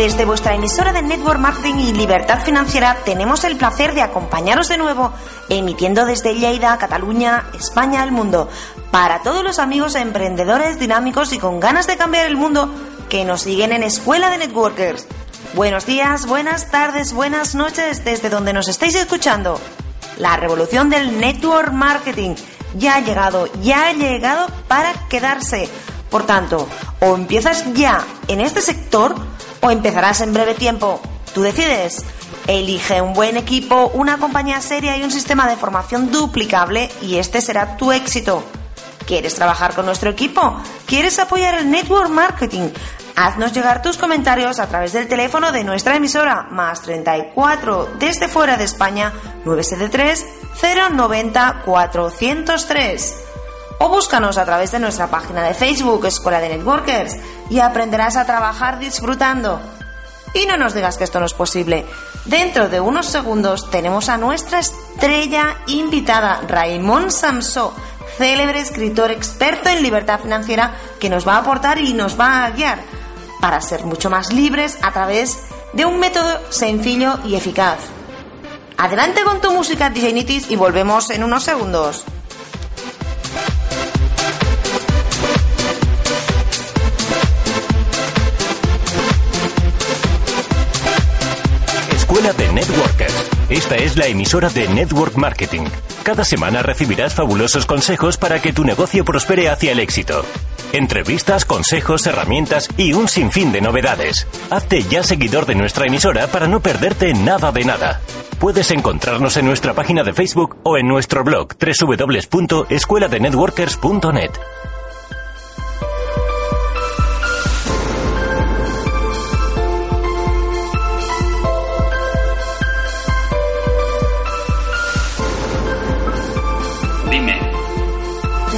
Desde vuestra emisora de Network Marketing y Libertad Financiera tenemos el placer de acompañaros de nuevo, emitiendo desde Lleida, Cataluña, España, el mundo, para todos los amigos emprendedores dinámicos y con ganas de cambiar el mundo que nos siguen en Escuela de Networkers. Buenos días, buenas tardes, buenas noches desde donde nos estáis escuchando. La revolución del Network Marketing ya ha llegado, ya ha llegado para quedarse. Por tanto, o empiezas ya en este sector, o empezarás en breve tiempo. Tú decides. Elige un buen equipo, una compañía seria y un sistema de formación duplicable y este será tu éxito. ¿Quieres trabajar con nuestro equipo? ¿Quieres apoyar el network marketing? Haznos llegar tus comentarios a través del teléfono de nuestra emisora más 34 desde fuera de España 973 090 403 o búscanos a través de nuestra página de Facebook Escuela de Networkers y aprenderás a trabajar disfrutando. Y no nos digas que esto no es posible. Dentro de unos segundos tenemos a nuestra estrella invitada, Raymond Samsó, célebre escritor experto en libertad financiera que nos va a aportar y nos va a guiar para ser mucho más libres a través de un método sencillo y eficaz. Adelante con tu música Digenitis y volvemos en unos segundos. De Networkers. Esta es la emisora de Network Marketing. Cada semana recibirás fabulosos consejos para que tu negocio prospere hacia el éxito. Entrevistas, consejos, herramientas y un sinfín de novedades. Hazte ya seguidor de nuestra emisora para no perderte nada de nada. Puedes encontrarnos en nuestra página de Facebook o en nuestro blog www.escueladenetworkers.net.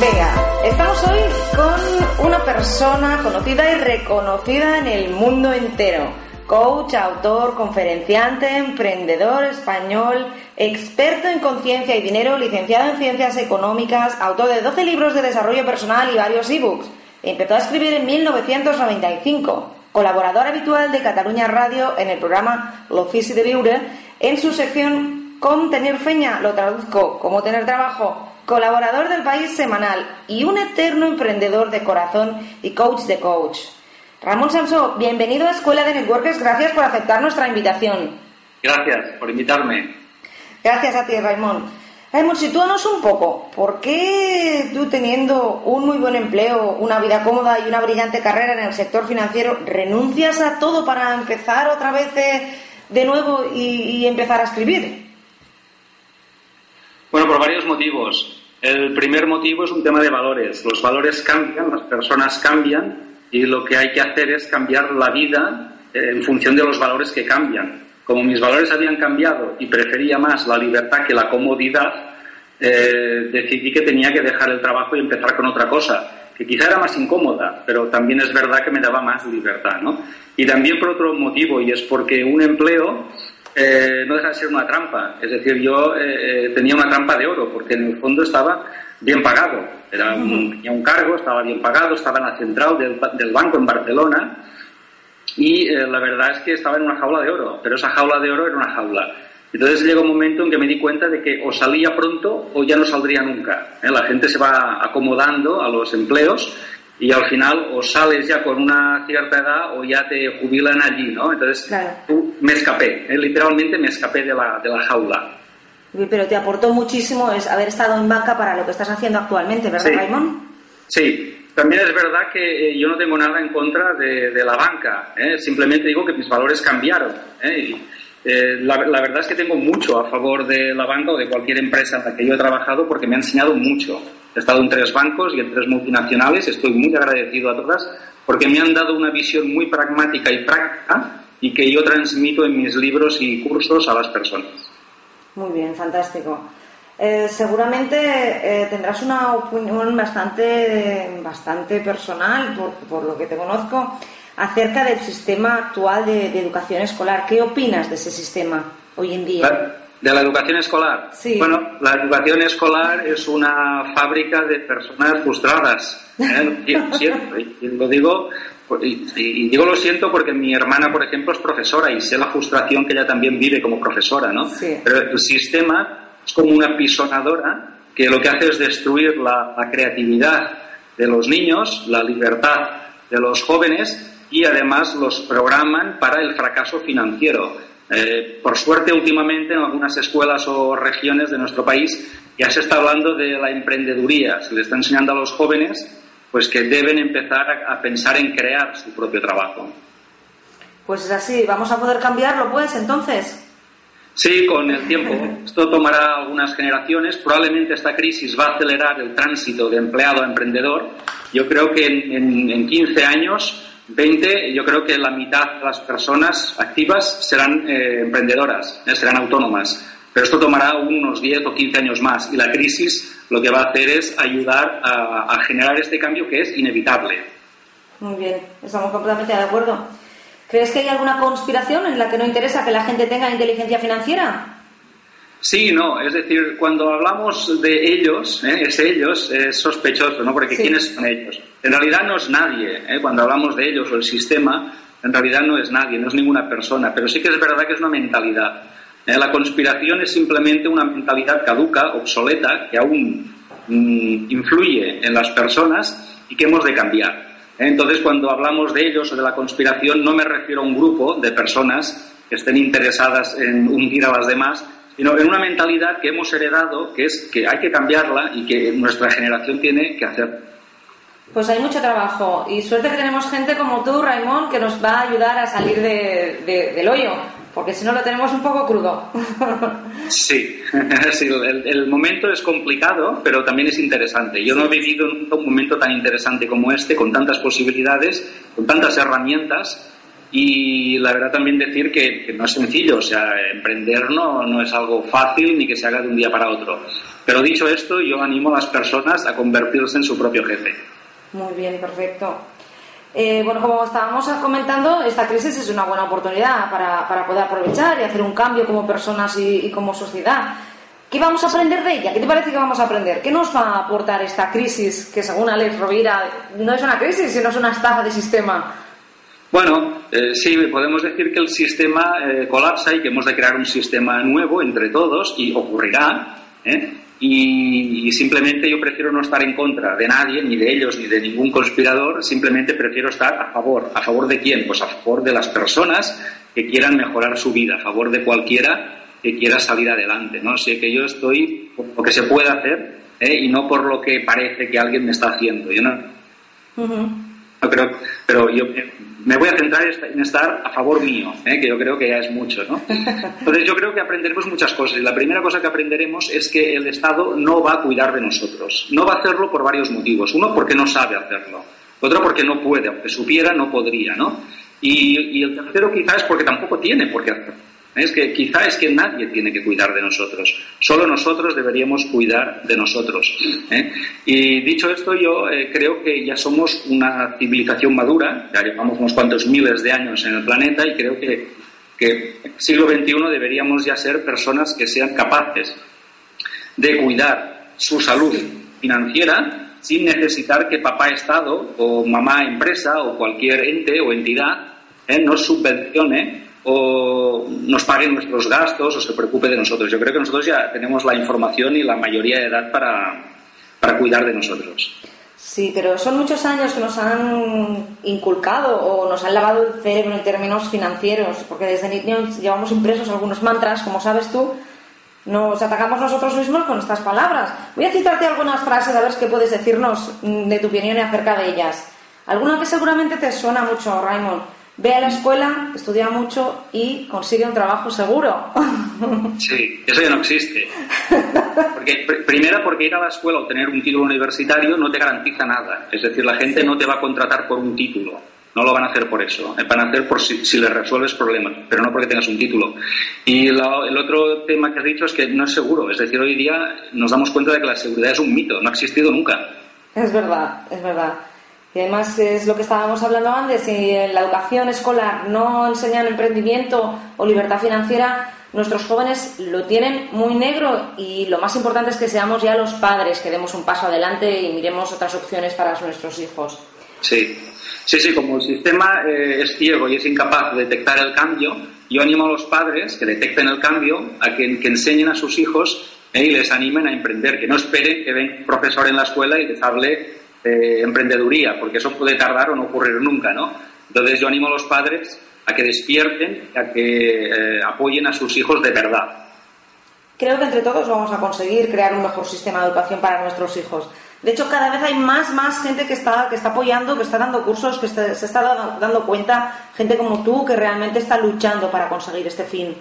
Venga, estamos hoy con una persona conocida y reconocida en el mundo entero. Coach, autor, conferenciante, emprendedor español, experto en conciencia y dinero, licenciado en ciencias económicas, autor de 12 libros de desarrollo personal y varios ebooks. Empezó a escribir en 1995. Colaborador habitual de Cataluña Radio en el programa L'Ofici de Viure, en su sección ¿Cómo tener feña? Lo traduzco, ¿Cómo tener trabajo? Colaborador del País Semanal y un eterno emprendedor de corazón y coach de coach. Ramón Sansó, bienvenido a Escuela de Networkers, gracias por aceptar nuestra invitación. Gracias por invitarme. Gracias a ti, Raimón. Raimón, sitúanos un poco. ¿Por qué tú teniendo un muy buen empleo, una vida cómoda y una brillante carrera en el sector financiero, renuncias a todo para empezar otra vez de, nuevo y empezar a escribir? Bueno, por varios motivos. El primer motivo es un tema de valores. Los valores cambian, las personas cambian y lo que hay que hacer es cambiar la vida eh, en función de los valores que cambian. Como mis valores habían cambiado y prefería más la libertad que la comodidad, eh, decidí que tenía que dejar el trabajo y empezar con otra cosa, que quizá era más incómoda, pero también es verdad que me daba más libertad. ¿no? Y también por otro motivo, y es porque un empleo eh, no deja de ser una trampa. Es decir, yo eh, eh, tenía una trampa de oro, porque en el fondo estaba bien pagado. Era un, tenía un cargo, estaba bien pagado, estaba en la central del, del banco en Barcelona y la verdad es que estaba en una jaula de oro, pero esa jaula de oro era una jaula. Entonces llegó un momento en que me di cuenta de que o salía pronto o ya no saldría nunca. La gente se va acomodando a los empleos y al final o sales ya con una cierta edad o ya te jubilan allí, ¿no? Entonces tú, me escapé, ¿eh? literalmente me escapé de la, de la jaula. Pero te aportó muchísimo es haber estado en banca para lo que estás haciendo actualmente, ¿verdad, sí. Raymond? Sí, también es verdad que eh, yo no tengo nada en contra de, la banca. ¿eh? Simplemente digo que mis valores cambiaron. ¿eh? la, verdad es que tengo mucho a favor de la banca o de cualquier empresa en la que yo he trabajado porque me ha enseñado mucho. He estado en tres bancos y en tres multinacionales. Estoy muy agradecido a todas porque me han dado una visión muy pragmática y práctica y que yo transmito en mis libros y cursos a las personas. Muy bien, fantástico. Eh, seguramente eh, tendrás una opinión bastante, bastante personal, por, lo que te conozco, acerca del sistema actual de, educación escolar. ¿Qué opinas de ese sistema hoy en día? ¿De la educación escolar? Sí. Bueno, la educación escolar es una fábrica de personas frustradas. ¿eh? lo digo y, digo lo siento porque mi hermana, por ejemplo, es profesora y sé la frustración que ella también vive como profesora, ¿no? Pero el sistema es como una pisonadora que lo que hace es destruir la, creatividad de los niños, la libertad de los jóvenes y además los programan para el fracaso financiero. Eh, por suerte, últimamente en algunas escuelas o regiones de nuestro país ya se está hablando de la emprendeduría. Se le está enseñando a los jóvenes pues que deben empezar a, pensar en crear su propio trabajo. Pues es así, ¿vamos a poder cambiarlo pues entonces? Sí, con el tiempo. Esto tomará algunas generaciones. Probablemente esta crisis va a acelerar el tránsito de empleado a emprendedor. Yo creo que en, 15 años, 20, yo creo que la mitad de las personas activas serán eh, emprendedoras, eh, serán autónomas. Pero esto tomará unos 10 o 15 años más y la crisis lo que va a hacer es ayudar a, generar este cambio que es inevitable. Muy bien, estamos completamente de acuerdo. ¿Crees que hay alguna conspiración en la que no interesa que la gente tenga inteligencia financiera? Sí, no, es decir, cuando hablamos de ellos, ¿eh? es ellos, es sospechoso, ¿no? Porque ¿quiénes son ellos? En realidad no es nadie, ¿eh? cuando hablamos de ellos o el sistema, en realidad no es nadie, no es ninguna persona, pero sí que es verdad que es una mentalidad. Eh, la conspiración es simplemente una mentalidad caduca, obsoleta, que aún mm, influye en las personas y que hemos de cambiar. Eh, entonces, cuando hablamos de ellos o de la conspiración, no me refiero a un grupo de personas que estén interesadas en hundir a las demás, sino en una mentalidad que hemos heredado, que es que hay que cambiarla y que nuestra generación tiene que hacer. Pues hay mucho trabajo y suerte que tenemos gente como tú, Raimón, que nos va a ayudar a salir del hoyo porque si no lo tenemos un poco crudo. Sí, el, momento es complicado, pero también es interesante. Yo no he vivido un momento tan interesante como este, con tantas posibilidades, con tantas herramientas, y la verdad también decir que, no es sencillo, o sea, emprender no, no es algo fácil ni que se haga de un día para otro. Pero dicho esto, yo animo a las personas a convertirse en su propio jefe. Muy bien, perfecto. Eh, bueno, como estábamos comentando, esta crisis es una buena oportunidad para, para poder aprovechar y hacer un cambio como personas y, como sociedad. ¿Qué vamos a aprender de ella? ¿Qué te parece que vamos a aprender? ¿Qué nos va a aportar esta crisis que, según Alex Rovira, no es una crisis, sino es una estafa de sistema? Bueno, eh, sí, podemos decir que el sistema eh, colapsa y que hemos de crear un sistema nuevo entre todos y ocurrirá. ¿eh? Y, simplemente yo prefiero no estar en contra de nadie, ni de ellos, ni de ningún conspirador, simplemente prefiero estar a favor. ¿A favor de quién? Pues a favor de las personas que quieran mejorar su vida, a favor de cualquiera que quiera salir adelante. ¿no? Así que yo estoy por lo que se puede hacer ¿eh? y no por lo que parece que alguien me está haciendo. Yo no, pero, pero yo me voy a centrar en estar a favor mío, ¿eh? que yo creo que ya es mucho, ¿no? Entonces yo creo que aprenderemos muchas cosas y la primera cosa que aprenderemos es que el Estado no va a cuidar de nosotros. No va a hacerlo por varios motivos. Uno, porque no sabe hacerlo. Otro, porque no puede. Aunque supiera, no podría, ¿no? Y, y el tercero quizás es porque tampoco tiene por qué hacerlo. Es que quizá es que nadie tiene que cuidar de nosotros, solo nosotros deberíamos cuidar de nosotros. ¿eh? Y dicho esto, yo eh, creo que ya somos una civilización madura, ya llevamos unos cuantos miles de años en el planeta y creo que, que siglo XXI deberíamos ya ser personas que sean capaces de cuidar su salud financiera sin necesitar que papá Estado o mamá empresa o cualquier ente o entidad ¿eh? nos subvencione o nos paguen nuestros gastos o se preocupe de nosotros. Yo creo que nosotros ya tenemos la información y la mayoría de edad para, para cuidar de nosotros. Sí, pero son muchos años que nos han inculcado o nos han lavado el cerebro en términos financieros, porque desde niños llevamos impresos algunos mantras, como sabes tú, nos atacamos nosotros mismos con estas palabras. Voy a citarte algunas frases a ver qué puedes decirnos mm, de tu opinión acerca de ellas. Alguna que seguramente te suena mucho, Raymond. Ve a la escuela, estudia mucho y consigue un trabajo seguro. Sí, eso ya no existe. Porque, primera, porque ir a la escuela o tener un título universitario no te garantiza nada. Es decir, la gente no te va a contratar por un título. No lo van a hacer por eso. Van a hacer por si, si les resuelves problemas, pero no porque tengas un título. Y el otro tema que has dicho es que no es seguro. Es decir, hoy día nos damos cuenta de que la seguridad es un mito, no ha existido nunca. Es verdad, es verdad. Y además es lo que estábamos hablando antes, si en la educación escolar no enseñan emprendimiento o libertad financiera, nuestros jóvenes lo tienen muy negro y lo más importante es que seamos ya los padres que demos un paso adelante y miremos otras opciones para nuestros hijos. Sí, sí, sí, como el sistema eh, es ciego y es incapaz de detectar el cambio, yo animo a los padres que detecten el cambio a que, enseñen a sus hijos eh, y les animen a emprender, que no esperen que un profesor en la escuela y les hable eh, emprendeduría, porque eso puede tardar o no ocurrir nunca, ¿no? Entonces yo animo a los padres a que despierten, a que eh, apoyen a sus hijos de verdad. Creo que entre todos vamos a conseguir crear un mejor sistema de educación para nuestros hijos. De hecho, cada vez hay más, más gente que está, que está apoyando, que está dando cursos, que se está dando, cuenta, gente como tú, que realmente está luchando para conseguir este fin.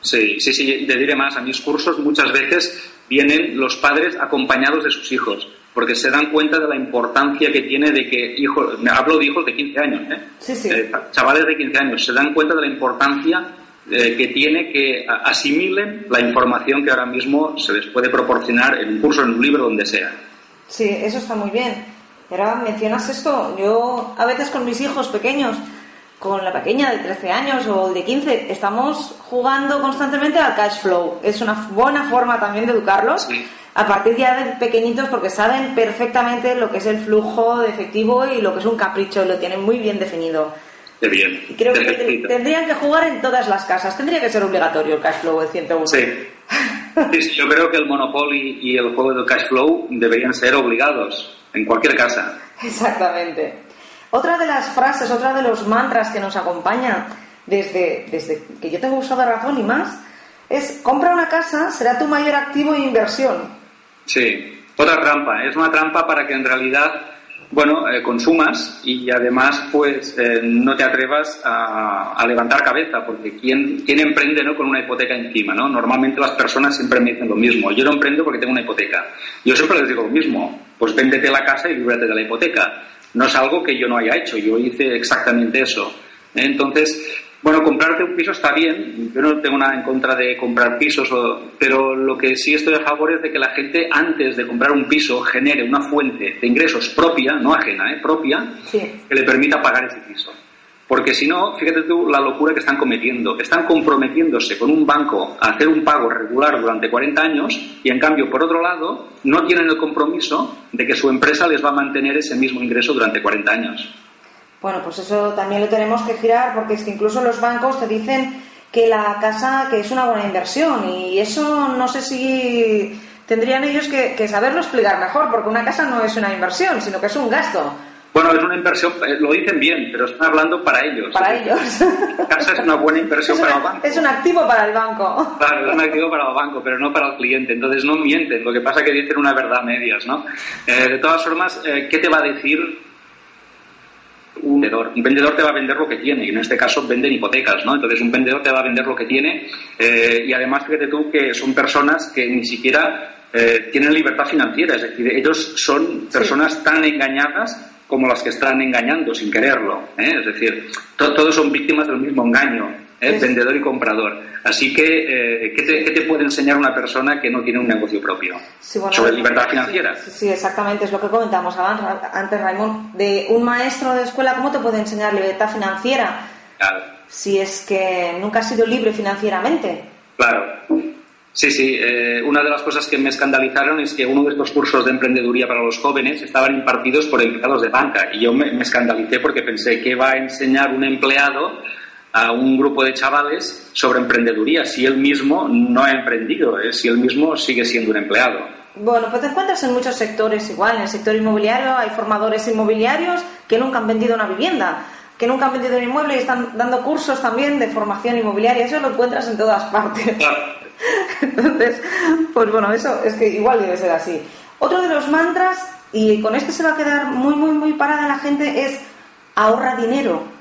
Sí, sí, sí, te diré más. A mis cursos muchas veces vienen los padres acompañados de sus hijos porque se dan cuenta de la importancia que tiene de que hijos, me hablo de hijos de 15 años, ¿eh? Sí, sí. Eh, chavales de 15 años, se dan cuenta de la importancia eh, que tiene que asimilen la información que ahora mismo se les puede proporcionar en un curso, en un libro, donde sea. Sí, eso está muy bien. Y ahora mencionas esto, yo a veces con mis hijos pequeños, con la pequeña de 13 años o de 15, estamos jugando constantemente al cash flow. Es una buena forma también de educarlos. Sí a partir ya de pequeñitos porque saben perfectamente lo que es el flujo de efectivo y lo que es un capricho, lo tienen muy bien definido. Qué bien. Y creo que tendrían que jugar en todas las casas, tendría que ser obligatorio el cash flow de 101. Sí. yo creo que el Monopoly y el juego de cash flow deberían ser obligados en cualquier casa. Exactamente. Otra de las frases, otra de los mantras que nos acompaña desde, desde que yo tengo uso de razón y más, es compra una casa, será tu mayor activo e inversión. Sí, otra trampa. Es una trampa para que en realidad, bueno, eh, consumas y además, pues, eh, no te atrevas a, levantar cabeza, porque ¿quién, ¿quién, emprende no con una hipoteca encima, no? Normalmente las personas siempre me dicen lo mismo. Yo no emprendo porque tengo una hipoteca. Yo siempre les digo lo mismo. Pues véndete la casa y líbrate de la hipoteca. No es algo que yo no haya hecho. Yo hice exactamente eso. Entonces, bueno, comprarte un piso está bien, yo no tengo nada en contra de comprar pisos, pero lo que sí estoy a favor es de que la gente antes de comprar un piso genere una fuente de ingresos propia, no ajena, ¿eh? propia, que le permita pagar ese piso. Porque si no, fíjate tú la locura que están cometiendo. Están comprometiéndose con un banco a hacer un pago regular durante 40 años y en cambio, por otro lado, no tienen el compromiso de que su empresa les va a mantener ese mismo ingreso durante 40 años. Bueno, pues eso también lo tenemos que girar porque es que incluso los bancos te dicen que la casa que es una buena inversión y eso no sé si tendrían ellos que, saberlo explicar mejor porque una casa no es una inversión sino que es un gasto. Bueno, es una inversión, eh, lo dicen bien, pero están hablando para ellos. Para ellos. Casa es una buena inversión para el banco. Es un activo para el banco. Claro, es un activo para el banco, pero no para el cliente. Entonces no mienten, lo que pasa es que dicen una verdad a medias, ¿no? Eh, de todas formas, eh, ¿qué te va a decir un vendedor. Un vendedor te va a vender lo que tiene, y en este caso venden hipotecas, ¿no? Entonces un vendedor te va a vender lo que tiene eh, y además fíjate tú que son personas que ni siquiera eh, tienen libertad financiera, es decir, ellos son personas tan engañadas como las que están engañando sin quererlo, ¿eh? es decir, todos son víctimas del mismo engaño. ¿eh? vendedor y comprador. Así que, eh, ¿qué, te, puede enseñar una persona que no tiene un negocio propio? Sobre libertad financiera. Sí, exactamente, es lo que comentamos antes, Raymond. De un maestro de escuela, ¿cómo te puede enseñar libertad financiera? Claro. Si es que nunca has sido libre financieramente. Claro. Sí, sí. Eh, una de las cosas que me escandalizaron es que uno de estos cursos de emprendeduría para los jóvenes estaban impartidos por empleados de banca. Y yo me, me escandalicé porque pensé que va a enseñar un empleado a un grupo de chavales sobre emprendeduría si él mismo no ha emprendido, ¿eh? si él mismo sigue siendo un empleado. Bueno, pues te encuentras en muchos sectores igual. En el sector inmobiliario hay formadores inmobiliarios que nunca han vendido una vivienda, que nunca han vendido un inmueble y están dando cursos también de formación inmobiliaria. Eso lo encuentras en todas partes. Entonces, pues bueno, eso es que igual debe ser así. Otro de los mantras, y con este se va a quedar muy, muy, muy parada la gente, es ahorra dinero.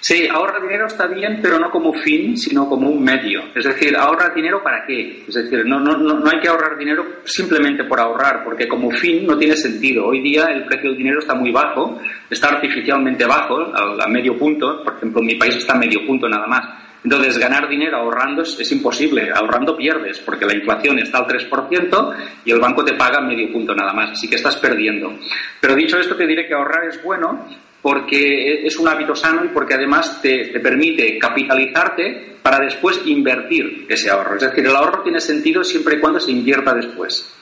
Sí, ahorra dinero está bien, pero no como fin, sino como un medio. Es decir, ahorra dinero para qué? Es decir, no, no, no hay que ahorrar dinero simplemente por ahorrar, porque como fin no tiene sentido. Hoy día el precio del dinero está muy bajo, está artificialmente bajo, a, medio punto. Por ejemplo, en mi país está a medio punto nada más. Entonces, ganar dinero ahorrando es, imposible. Ahorrando pierdes, porque la inflación está al 3% y el banco te paga medio punto nada más. Así que estás perdiendo. Pero dicho esto, te diré que ahorrar es bueno porque es un hábito sano y porque además te, permite capitalizarte para después invertir ese ahorro. Es decir, el ahorro tiene sentido siempre y cuando se invierta después.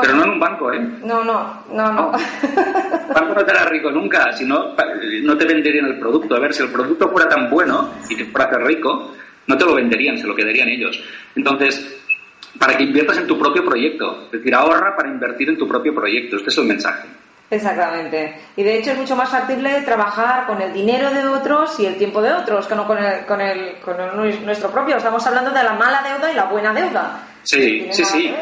Pero no en un banco, ¿eh? No, no, no, no. El banco no te hará rico nunca, si no, no te venderían el producto. A ver, si el producto fuera tan bueno y te fuera a hacer rico, no te lo venderían, se lo quedarían ellos. Entonces, para que inviertas en tu propio proyecto, es decir, ahorra para invertir en tu propio proyecto. Este es el mensaje. Exactamente. Y de hecho es mucho más factible trabajar con el dinero de otros y el tiempo de otros que no con, el, con, el, con nuestro propio. Estamos hablando de la mala deuda y la buena deuda. Sí, sí, sí.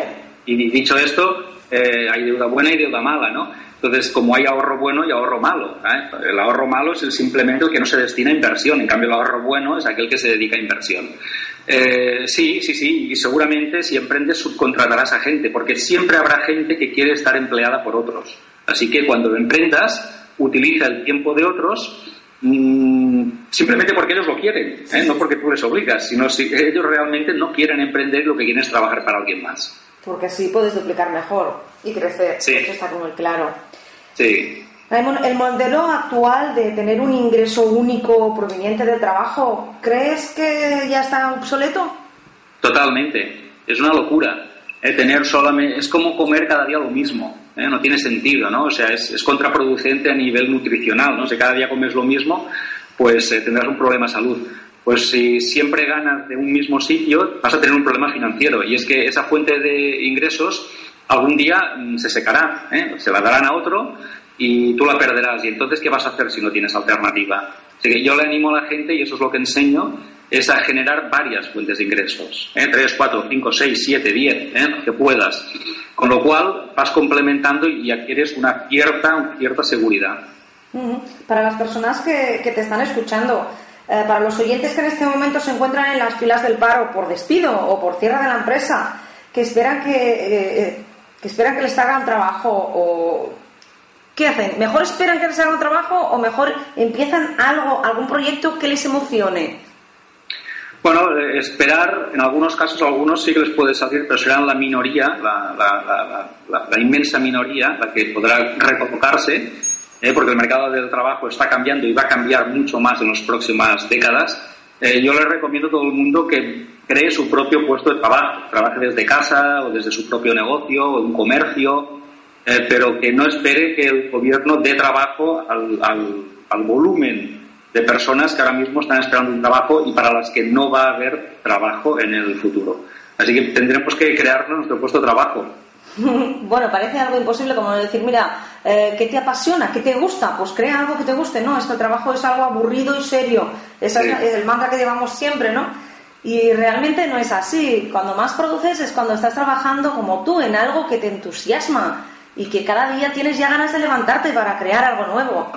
Y dicho esto, eh, hay deuda buena y deuda mala, ¿no? Entonces, como hay ahorro bueno y ahorro malo. ¿eh? El ahorro malo es simplemente el que no se destina a inversión. En cambio, el ahorro bueno es aquel que se dedica a inversión. Eh, sí, sí, sí. Y seguramente si emprendes subcontratarás a gente, porque siempre habrá gente que quiere estar empleada por otros. Así que cuando emprendas, utiliza el tiempo de otros mm, simplemente porque ellos lo quieren, no porque tú les obligas, sino si ellos realmente no quieren emprender lo que quieren es trabajar para alguien más. Porque así puedes duplicar mejor y crecer. Eso está el claro. Sí. el modelo actual de tener un ingreso único proveniente del trabajo, ¿crees que ya está obsoleto? Totalmente. Es una locura. ¿eh? tener solamente, es como comer cada día lo mismo. ¿eh? No tiene sentido, ¿no? O sea, es, contraproducente a nivel nutricional, ¿no? Si cada día comes lo mismo, pues eh, tendrás un problema de salud. Pues si siempre ganas de un mismo sitio, vas a tener un problema financiero. Y es que esa fuente de ingresos algún día mm, se secará, se la darán a otro y tú la perderás. ¿Y entonces qué vas a hacer si no tienes alternativa? Así que yo le animo a la gente, y eso es lo que enseño, es a generar varias fuentes de ingresos, ¿eh? 3, 4, 5, 6, 7, 10, que puedas. Con lo cual vas complementando y adquieres una cierta, cierta seguridad. Para las personas que, te están escuchando, eh, para los oyentes que en este momento se encuentran en las filas del paro por despido o por cierre de la empresa, que esperan que, eh, eh, que esperan que les hagan trabajo o ¿qué hacen? ¿Mejor esperan que les hagan trabajo o mejor empiezan algo, algún proyecto que les emocione? Bueno, eh, esperar, en algunos casos, algunos sí que les puede salir, pero serán la minoría, la, inmensa minoría, la que podrá recolocarse, eh, porque el mercado del trabajo está cambiando y va a cambiar mucho más en las próximas décadas. Eh, yo les recomiendo a todo el mundo que cree su propio puesto de trabajo, trabaje desde casa o desde su propio negocio o un comercio, pero que no espere que el gobierno dé trabajo al, volumen de personas que ahora mismo están esperando un trabajo y para las que no va a haber trabajo en el futuro. Así que tendremos que crearnos nuestro puesto de trabajo. Bueno, parece algo imposible como decir, mira, eh, ¿qué te apasiona? ¿Qué te gusta? Pues crea algo que te guste. No, este trabajo es algo aburrido y serio. es el mantra que llevamos siempre, ¿no? Y realmente no es así. Cuando más produces es cuando estás trabajando como tú en algo que te entusiasma y que cada día tienes ya ganas de levantarte para crear algo nuevo.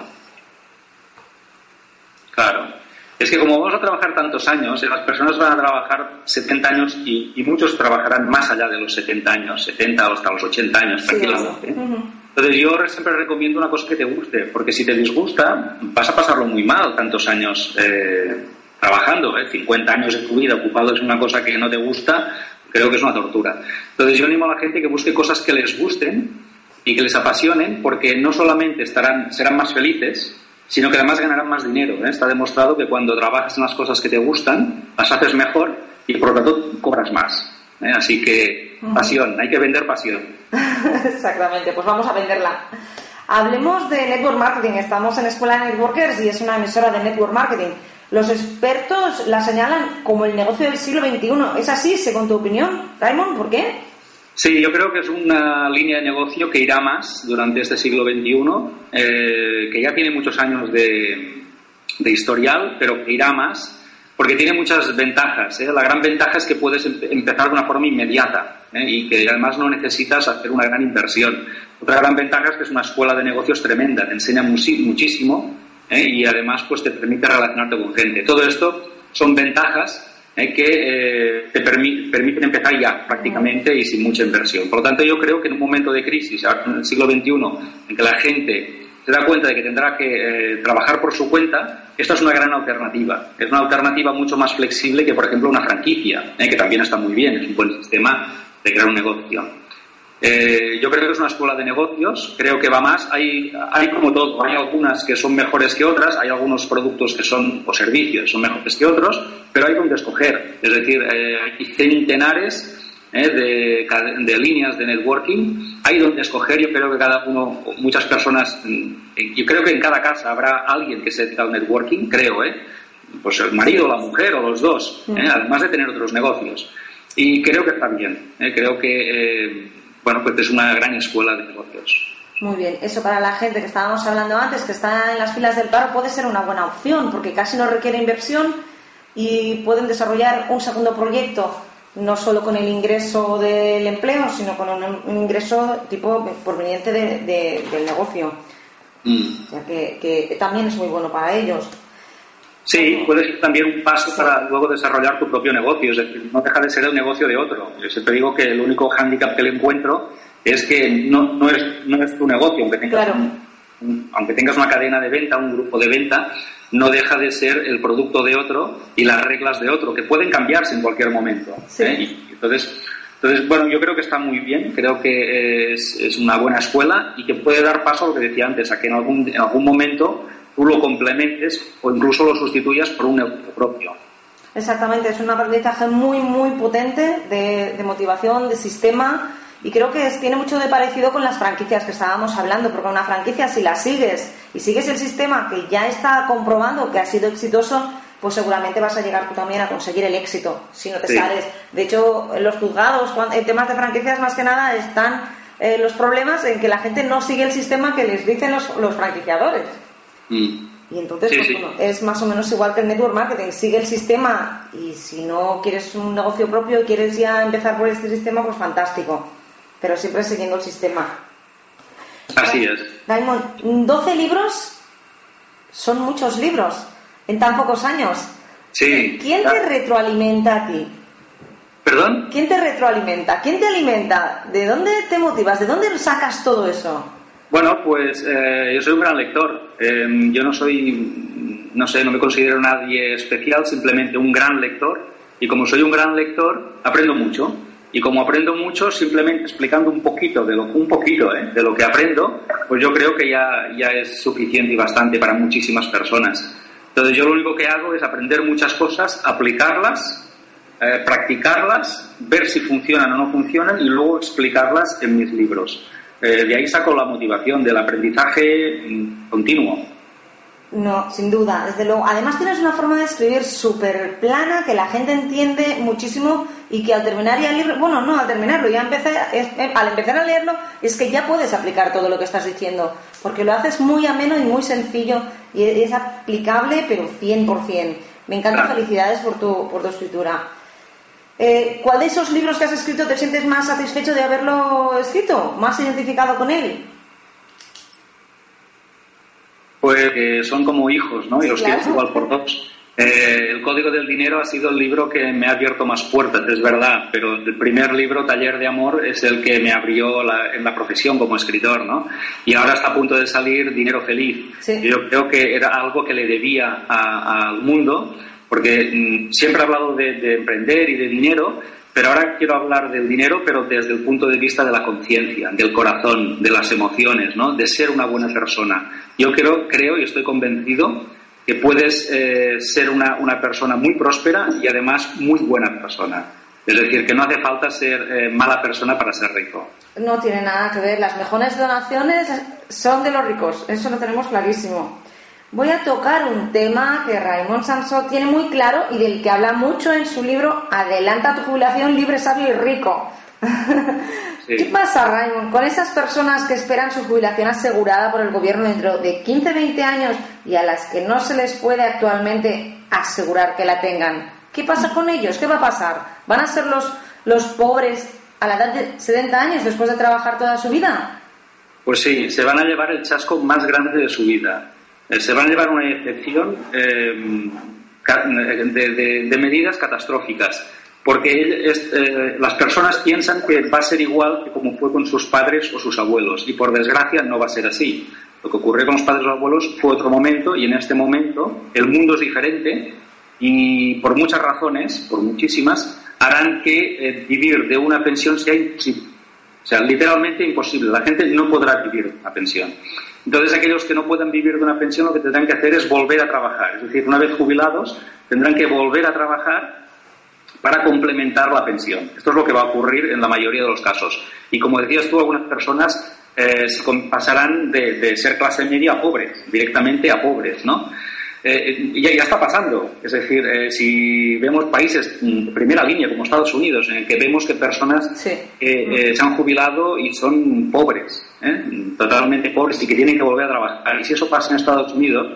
Claro. Es que como vamos a trabajar tantos años, las personas van a trabajar 70 años y, muchos trabajarán más allá de los 70 años, 70 o hasta los 80 años tranquilamente. Entonces yo siempre recomiendo una cosa que te guste, porque si te disgusta vas a pasarlo muy mal tantos años eh, trabajando, 50 eh, años de tu vida ocupado en una cosa que no te gusta, creo que es una tortura. Entonces yo animo a la gente que busque cosas que les gusten y que les apasionen, porque no solamente estarán, serán más felices, sino que además ganarán más dinero. ¿eh? Está demostrado que cuando trabajas en las cosas que te gustan, las haces mejor y por lo tanto cobras más. ¿eh? Así que pasión, hay que vender pasión. Exactamente, pues vamos a venderla. Hablemos de network marketing. Estamos en Escuela de Networkers y es una emisora de network marketing. Los expertos la señalan como el negocio del siglo XXI. ¿Es así, según tu opinión, Raymond? ¿Por qué? Sí, yo creo que es una línea de negocio que irá más durante este siglo XXI, eh, que ya tiene muchos años de, historial, pero que irá más, porque tiene muchas ventajas. ¿eh? La gran ventaja es que puedes empezar de una forma inmediata ¿eh? y que además no necesitas hacer una gran inversión. Otra gran ventaja es que es una escuela de negocios tremenda, te enseña muchísimo ¿eh? y además pues te permite relacionarte con gente. Todo esto son ventajas que te permiten empezar ya prácticamente y sin mucha inversión. Por lo tanto, yo creo que en un momento de crisis, en el siglo XXI, en que la gente se da cuenta de que tendrá que trabajar por su cuenta, esta es una gran alternativa. Es una alternativa mucho más flexible que, por ejemplo, una franquicia, que también está muy bien, es un buen sistema de crear un negocio. Eh, yo creo que es una escuela de negocios, creo que va más. Hay, hay como todo, hay algunas que son mejores que otras, hay algunos productos que son, o servicios, son mejores que otros, pero hay donde escoger. Es decir, eh, hay centenares eh, de, de, líneas de networking, hay donde escoger. Yo creo que cada uno, muchas personas, mm, yo creo que en cada casa habrá alguien que se dedica al networking, creo, ¿eh? Pues el marido, la mujer o los dos, además de tener otros negocios. Y creo que está bien. ¿eh? Creo que, eh, bueno, pues es una gran escuela de negocios. Muy bien, eso para la gente que estábamos hablando antes, que está en las filas del paro, puede ser una buena opción, porque casi no requiere inversión y pueden desarrollar un segundo proyecto, no solo con el ingreso del empleo, sino con un, ingreso tipo proveniente del negocio. Mm. O sea, que, que también es muy bueno para ellos. Sí, puede ser también un paso para luego desarrollar tu propio negocio, es decir, no deja de ser el negocio de otro. Yo siempre digo que el único hándicap que le encuentro es que no, no, es, no es tu negocio, aunque tengas, aunque tengas una cadena de venta, un grupo de venta, no deja de ser el producto de otro y las reglas de otro, que pueden cambiarse en cualquier momento. ¿eh? entonces, entonces, bueno, yo creo que está muy bien, creo que es, es, una buena escuela y que puede dar paso a lo que decía antes, a que en algún, en algún momento tú lo complementes o incluso lo sustituyas por un negocio propio. Exactamente, es un aprendizaje muy, muy potente de, motivación, de sistema y creo que tiene mucho de parecido con las franquicias que estábamos hablando, porque una franquicia si la sigues y sigues el sistema que ya está comprobando que ha sido exitoso, pues seguramente vas a llegar tú también a conseguir el éxito si no te sales. De hecho, en los juzgados, en temas de franquicias más que nada están eh, los problemas en que la gente no sigue el sistema que les dicen los, los franquiciadores. Mm. Y entonces, pues, es más o menos igual que el network marketing. Sigue el sistema y si no quieres un negocio propio y quieres ya empezar por este sistema, pues fantástico. Pero siempre siguiendo el sistema. Así es. Daimon, 12 libros son muchos libros en tan pocos años. Sí. ¿Quién te retroalimenta a ti? ¿Perdón? ¿Quién te retroalimenta? ¿Quién te alimenta? ¿De dónde te motivas? ¿De dónde sacas todo eso? Bueno, pues eh, yo soy un gran lector. Em, yo no soy, no sé, no me considero nadie especial, simplemente un gran lector. Y como soy un gran lector, aprendo mucho. Y como aprendo mucho, simplemente explicando un poquito de lo, un poquito, ¿eh? de lo que aprendo, pues yo creo que ya, ya es suficiente y bastante para muchísimas personas. Entonces yo lo único que hago es aprender muchas cosas, aplicarlas, eh, practicarlas, ver si funcionan o no funcionan y luego explicarlas en mis libros. Eh, de ahí saco la motivación del aprendizaje mm, continuo. No, sin duda, desde luego. Además tienes una forma de escribir súper plana que la gente entiende muchísimo y que al terminar ya el libro, bueno, no, al terminarlo, ya empecé, eh, al empezar a leerlo, es que ya puedes aplicar todo lo que estás diciendo, porque lo haces muy ameno y muy sencillo y es aplicable, pero 100%. Me encanta, felicidades por tu, por tu escritura. Eh, ¿Cuál de esos libros que has escrito te sientes más satisfecho de haberlo escrito? ¿Más identificado con él? Pues son como hijos, ¿no? Y los claro. igual por dos. Eh, el Código del Dinero ha sido el libro que me ha abierto más puertas, es verdad, pero el primer libro, Taller de Amor, es el que me abrió en la profesión como escritor, ¿no? Y ahora está a punto de salir Dinero Feliz. Yo creo que era algo que le debía al mundo porque mm, siempre he hablado de, emprender y de dinero, pero ahora quiero hablar del dinero, pero desde el punto de vista de la conciencia, del corazón, de las emociones, ¿no? de ser una buena persona. Yo creo, creo y estoy convencido que puedes eh, ser una, persona muy próspera y además muy buena persona. Es decir, que no hace falta ser eh, mala persona para ser rico. No tiene nada que ver. Las mejores donaciones son de los ricos. Eso lo tenemos clarísimo voy a tocar un tema que Raymond Sansó tiene muy claro y del que habla mucho en su libro Adelanta tu jubilación libre, sabio y rico. ¿Qué pasa, Raymond, con esas personas que esperan su jubilación asegurada por el gobierno dentro de 15, 20 años y a las que no se les puede actualmente asegurar que la tengan? ¿Qué pasa con ellos? ¿Qué va a pasar? ¿Van a ser los, los pobres a la edad de 70 años después de trabajar toda su vida? Pues sí, se van a llevar el chasco más grande de su vida. Eh, se van a llevar una excepción eh, de, medidas catastróficas, porque eh, las personas piensan que va a ser igual que como fue con sus padres o sus abuelos, y por desgracia no va a ser así. Lo que ocurrió con los padres o abuelos fue otro momento, y en este momento el mundo es diferente, y por muchas razones, por muchísimas, harán que vivir de una pensión sea imposible. O sea, literalmente imposible. La gente no podrá vivir una pensión. Entonces, aquellos que no puedan vivir de una pensión lo que tendrán que hacer es volver a trabajar. Es decir, una vez jubilados, tendrán que volver a trabajar para complementar la pensión. Esto es lo que va a ocurrir en la mayoría de los casos. Y como decías tú, algunas personas eh, pasarán de, de, ser clase media a pobres, directamente a pobres, ¿no? Eh, ya, ya, está pasando. Es decir, eh, si vemos países de primera línea como Estados Unidos, en el que vemos que personas eh, se han jubilado y son pobres, totalmente pobres y que tienen que volver a trabajar. Y si eso pasa en Estados Unidos,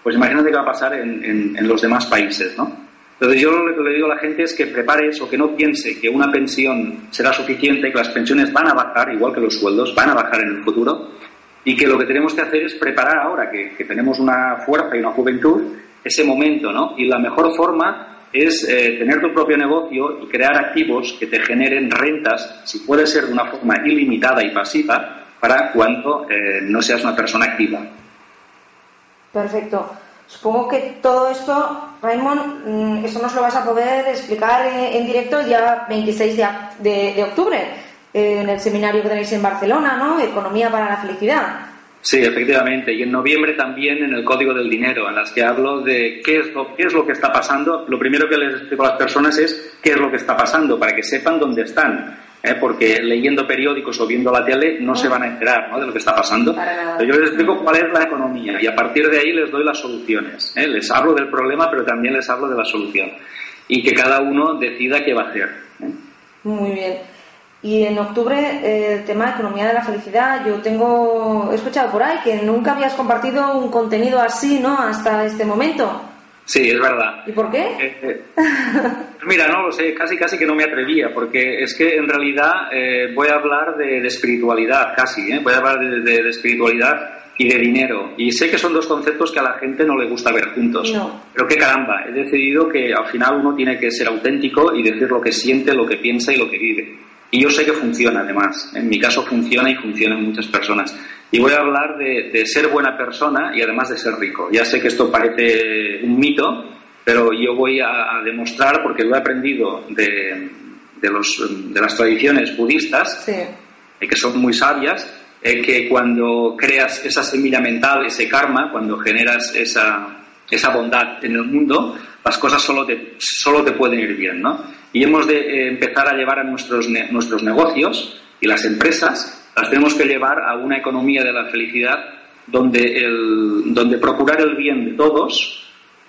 pues imagínate qué va a pasar en, en, los demás países, ¿no? Entonces yo lo que le digo a la gente es que prepare eso, que no piense que una pensión será suficiente, que las pensiones van a bajar, igual que los sueldos, van a bajar en el futuro, y que lo que tenemos que hacer es preparar ahora que, tenemos una fuerza y una juventud ese momento, ¿no? Y la mejor forma es eh, tener tu propio negocio y crear activos que te generen rentas, si puede ser de una forma ilimitada y pasiva, para cuando eh, no seas una persona activa. Perfecto. Supongo que todo esto, Raymond, mm, eso nos lo vas a poder explicar en, directo el día 26 de, de octubre en el seminario que tenéis en Barcelona, ¿no? Economía para la felicidad. Sí, efectivamente. Y en noviembre también en el Código del Dinero, en las que hablo de qué es lo, qué es lo que está pasando. Lo primero que les explico a las personas es qué es lo que está pasando, para que sepan dónde están. ¿eh? Porque leyendo periódicos o viendo la tele no se van a enterar ¿no? de lo que está pasando. Yo les explico cuál es la economía y a partir de ahí les doy las soluciones. ¿eh? Les hablo del problema, pero también les hablo de la solución. Y que cada uno decida qué va a hacer. ¿eh? Muy bien. Y en octubre eh, el tema de economía de la felicidad, yo tengo, he escuchado por ahí que nunca habías compartido un contenido así, ¿no? Hasta este momento. Sí, es verdad. ¿Y por qué? Eh, eh, mira, no lo sé, casi casi que no me atrevía, porque es que en realidad voy a hablar de, espiritualidad, casi, voy a hablar de, espiritualidad y de dinero. Y sé que son dos conceptos que a la gente no le gusta ver juntos. No. Pero qué caramba, he decidido que al final uno tiene que ser auténtico y decir lo que siente, lo que piensa y lo que vive. Y yo sé que funciona además. En mi caso funciona y funciona en muchas personas. Y voy a hablar de, ser buena persona y además de ser rico. Ya sé que esto parece un mito, pero yo voy a, demostrar, porque lo he aprendido de, de, los, de las tradiciones budistas, eh, que son muy sabias, eh, que cuando creas esa semilla mental, ese karma, cuando generas esa, esa bondad en el mundo, las cosas solo te, solo te pueden ir bien, ¿no? Y hemos de eh, empezar a llevar a nuestros, nuestros negocios y las empresas, las tenemos que llevar a una economía de la felicidad donde, el, donde procurar el bien de todos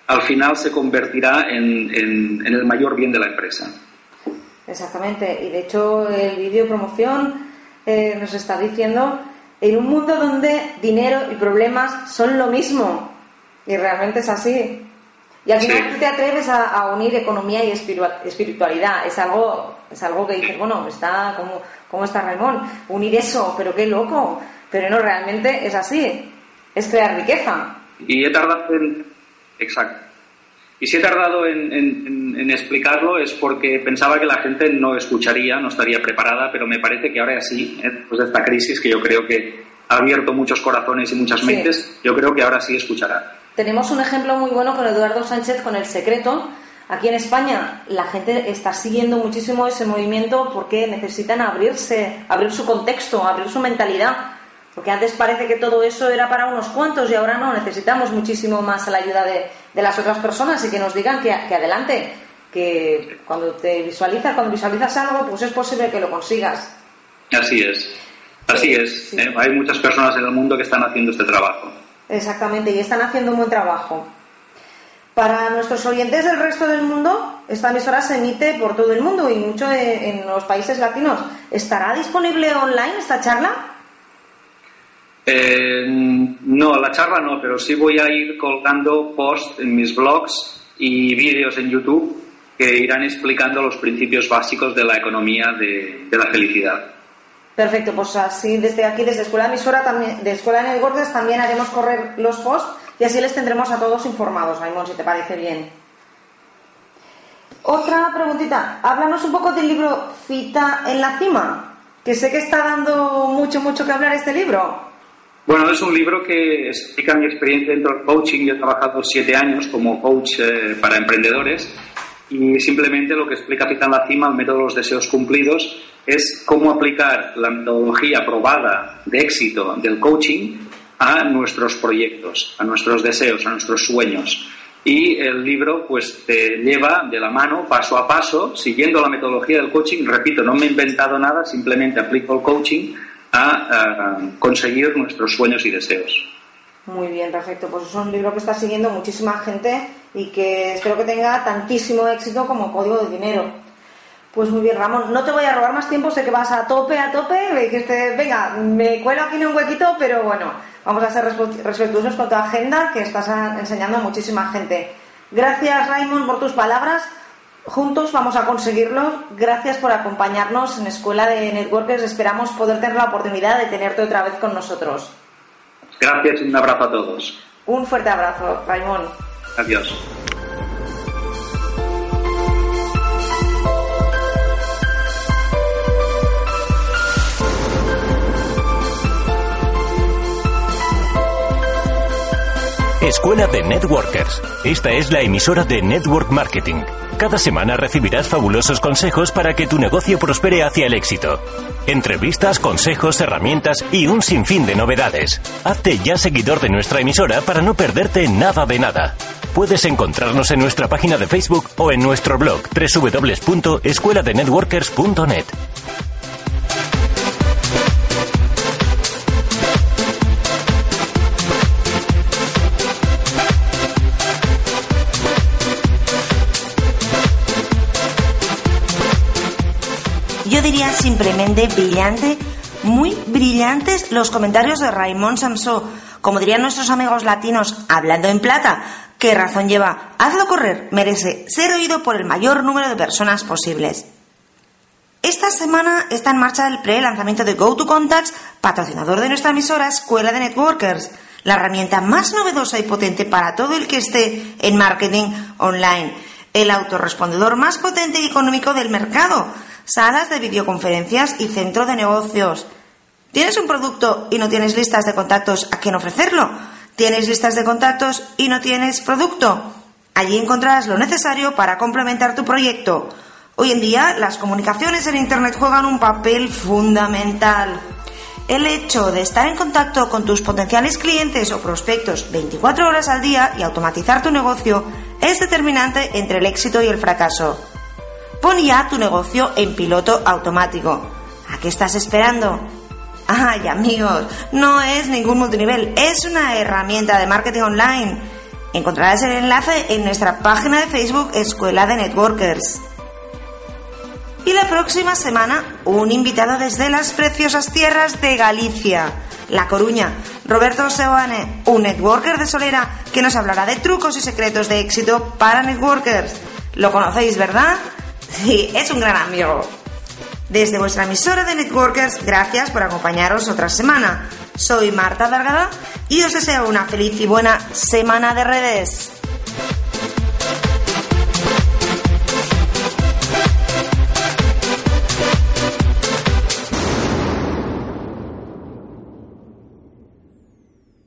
al final se convertirá en, en, el mayor bien de la empresa. Exactamente, y de hecho el vídeo promoción eh, nos está diciendo en un mundo donde dinero y problemas son lo mismo, y realmente es así. Y al final tú te atreves a, unir economía y espiritualidad. Es algo, es algo que dices, bueno, está como, como está Ramón, unir eso, pero qué loco. Pero no, realmente es así. Es crear riqueza. Y he tardado en. Exacto. Y si he tardado en, explicarlo es porque pensaba que la gente no escucharía, no estaría preparada, pero me parece que ahora sí, ¿eh? después de esta crisis que yo creo que ha abierto muchos corazones y muchas mentes, yo creo que ahora sí escuchará. Tenemos un ejemplo muy bueno con Eduardo Sánchez con El Secreto. Aquí en España la gente está siguiendo muchísimo ese movimiento porque necesitan abrirse, abrir su contexto, abrir su mentalidad. Porque antes parece que todo eso era para unos cuantos y ahora no, necesitamos muchísimo más la ayuda de, las otras personas y que nos digan que, adelante, que cuando te visualizas, cuando visualizas algo, pues es posible que lo consigas. Así es, así es. ¿eh? Hay muchas personas en el mundo que están haciendo este trabajo. Exactamente, y están haciendo un buen trabajo. Para nuestros oyentes del resto del mundo, esta emisora se emite por todo el mundo y mucho en los países latinos. ¿Estará disponible online esta charla? Eh, no, la charla no, pero sí voy a ir colgando posts en mis blogs y vídeos en YouTube que irán explicando los principios básicos de la economía de, la felicidad. Perfecto, pues así desde aquí, desde Escuela Emisora, también, de Escuela de Networks, también haremos correr los posts y así les tendremos a todos informados, Raimón, si te parece bien. Otra preguntita, háblanos un poco del libro Cita en la cima, que sé que está dando mucho, mucho que hablar este libro. Bueno, es un libro que explica mi experiencia dentro del coaching. Yo he trabajado siete años como coach eh, para emprendedores y simplemente lo que explica Cita en la Cima, el método de los deseos cumplidos, es cómo aplicar la metodología probada de éxito del coaching a nuestros proyectos, a nuestros deseos, a nuestros sueños. Y el libro pues te lleva de la mano, paso a paso, siguiendo la metodología del coaching. Repito, no me he inventado nada, simplemente aplico el coaching a, conseguir nuestros sueños y deseos. Muy bien, perfecto. Pues es un libro que está siguiendo muchísima gente y que espero que tenga tantísimo éxito como Código de Dinero. Pues muy bien, Ramón, no te voy a robar más tiempo, sé que vas a tope, a tope, que este, venga, me cuelo aquí en un huequito, pero bueno, vamos a ser respetuosos con tu agenda, que estás enseñando a muchísima gente. Gracias, Raymond, por tus palabras. Juntos vamos a conseguirlo. Gracias por acompañarnos en Escuela de Networkers. Esperamos poder tener la oportunidad de tenerte otra vez con nosotros. Gracias y un abrazo a todos. Un fuerte abrazo, Raimón. Adiós. Escuela de Networkers. Esta es la emisora de Network Marketing. Cada semana recibirás fabulosos consejos para que tu negocio prospere hacia el éxito. Entrevistas, consejos, herramientas y un sinfín de novedades. Hazte ya seguidor de nuestra emisora para no perderte nada de nada. Puedes encontrarnos en nuestra página de Facebook o en nuestro blog www.escueladenetworkers.net. simplemente brillante, muy brillantes los comentarios de Raymond Samsó. Como dirían nuestros amigos latinos, hablando en plata, ¿qué razón lleva? Hazlo correr, merece ser oído por el mayor número de personas posibles. Esta semana está en marcha el pre-lanzamiento de GoToContacts, patrocinador de nuestra emisora Escuela de Networkers, la herramienta más novedosa y potente para todo el que esté en marketing online, el autorrespondedor más potente y económico del mercado salas de videoconferencias y centro de negocios. ¿Tienes un producto y no tienes listas de contactos a quién ofrecerlo? ¿Tienes listas de contactos y no tienes producto? Allí encontrarás lo necesario para complementar tu proyecto. Hoy en día las comunicaciones en Internet juegan un papel fundamental. El hecho de estar en contacto con tus potenciales clientes o prospectos 24 horas al día y automatizar tu negocio es determinante entre el éxito y el fracaso. Pon ya tu negocio en piloto automático. ¿A qué estás esperando? Ay, amigos, no es ningún multinivel, es una herramienta de marketing online. Encontrarás el enlace en nuestra página de Facebook Escuela de Networkers. Y la próxima semana, un invitado desde las preciosas tierras de Galicia, La Coruña, Roberto Seoane, un networker de Solera que nos hablará de trucos y secretos de éxito para networkers. Lo conocéis, ¿verdad? Sí, es un gran amigo. Desde vuestra emisora de Networkers, gracias por acompañaros otra semana. Soy Marta Dargada y os deseo una feliz y buena semana de redes.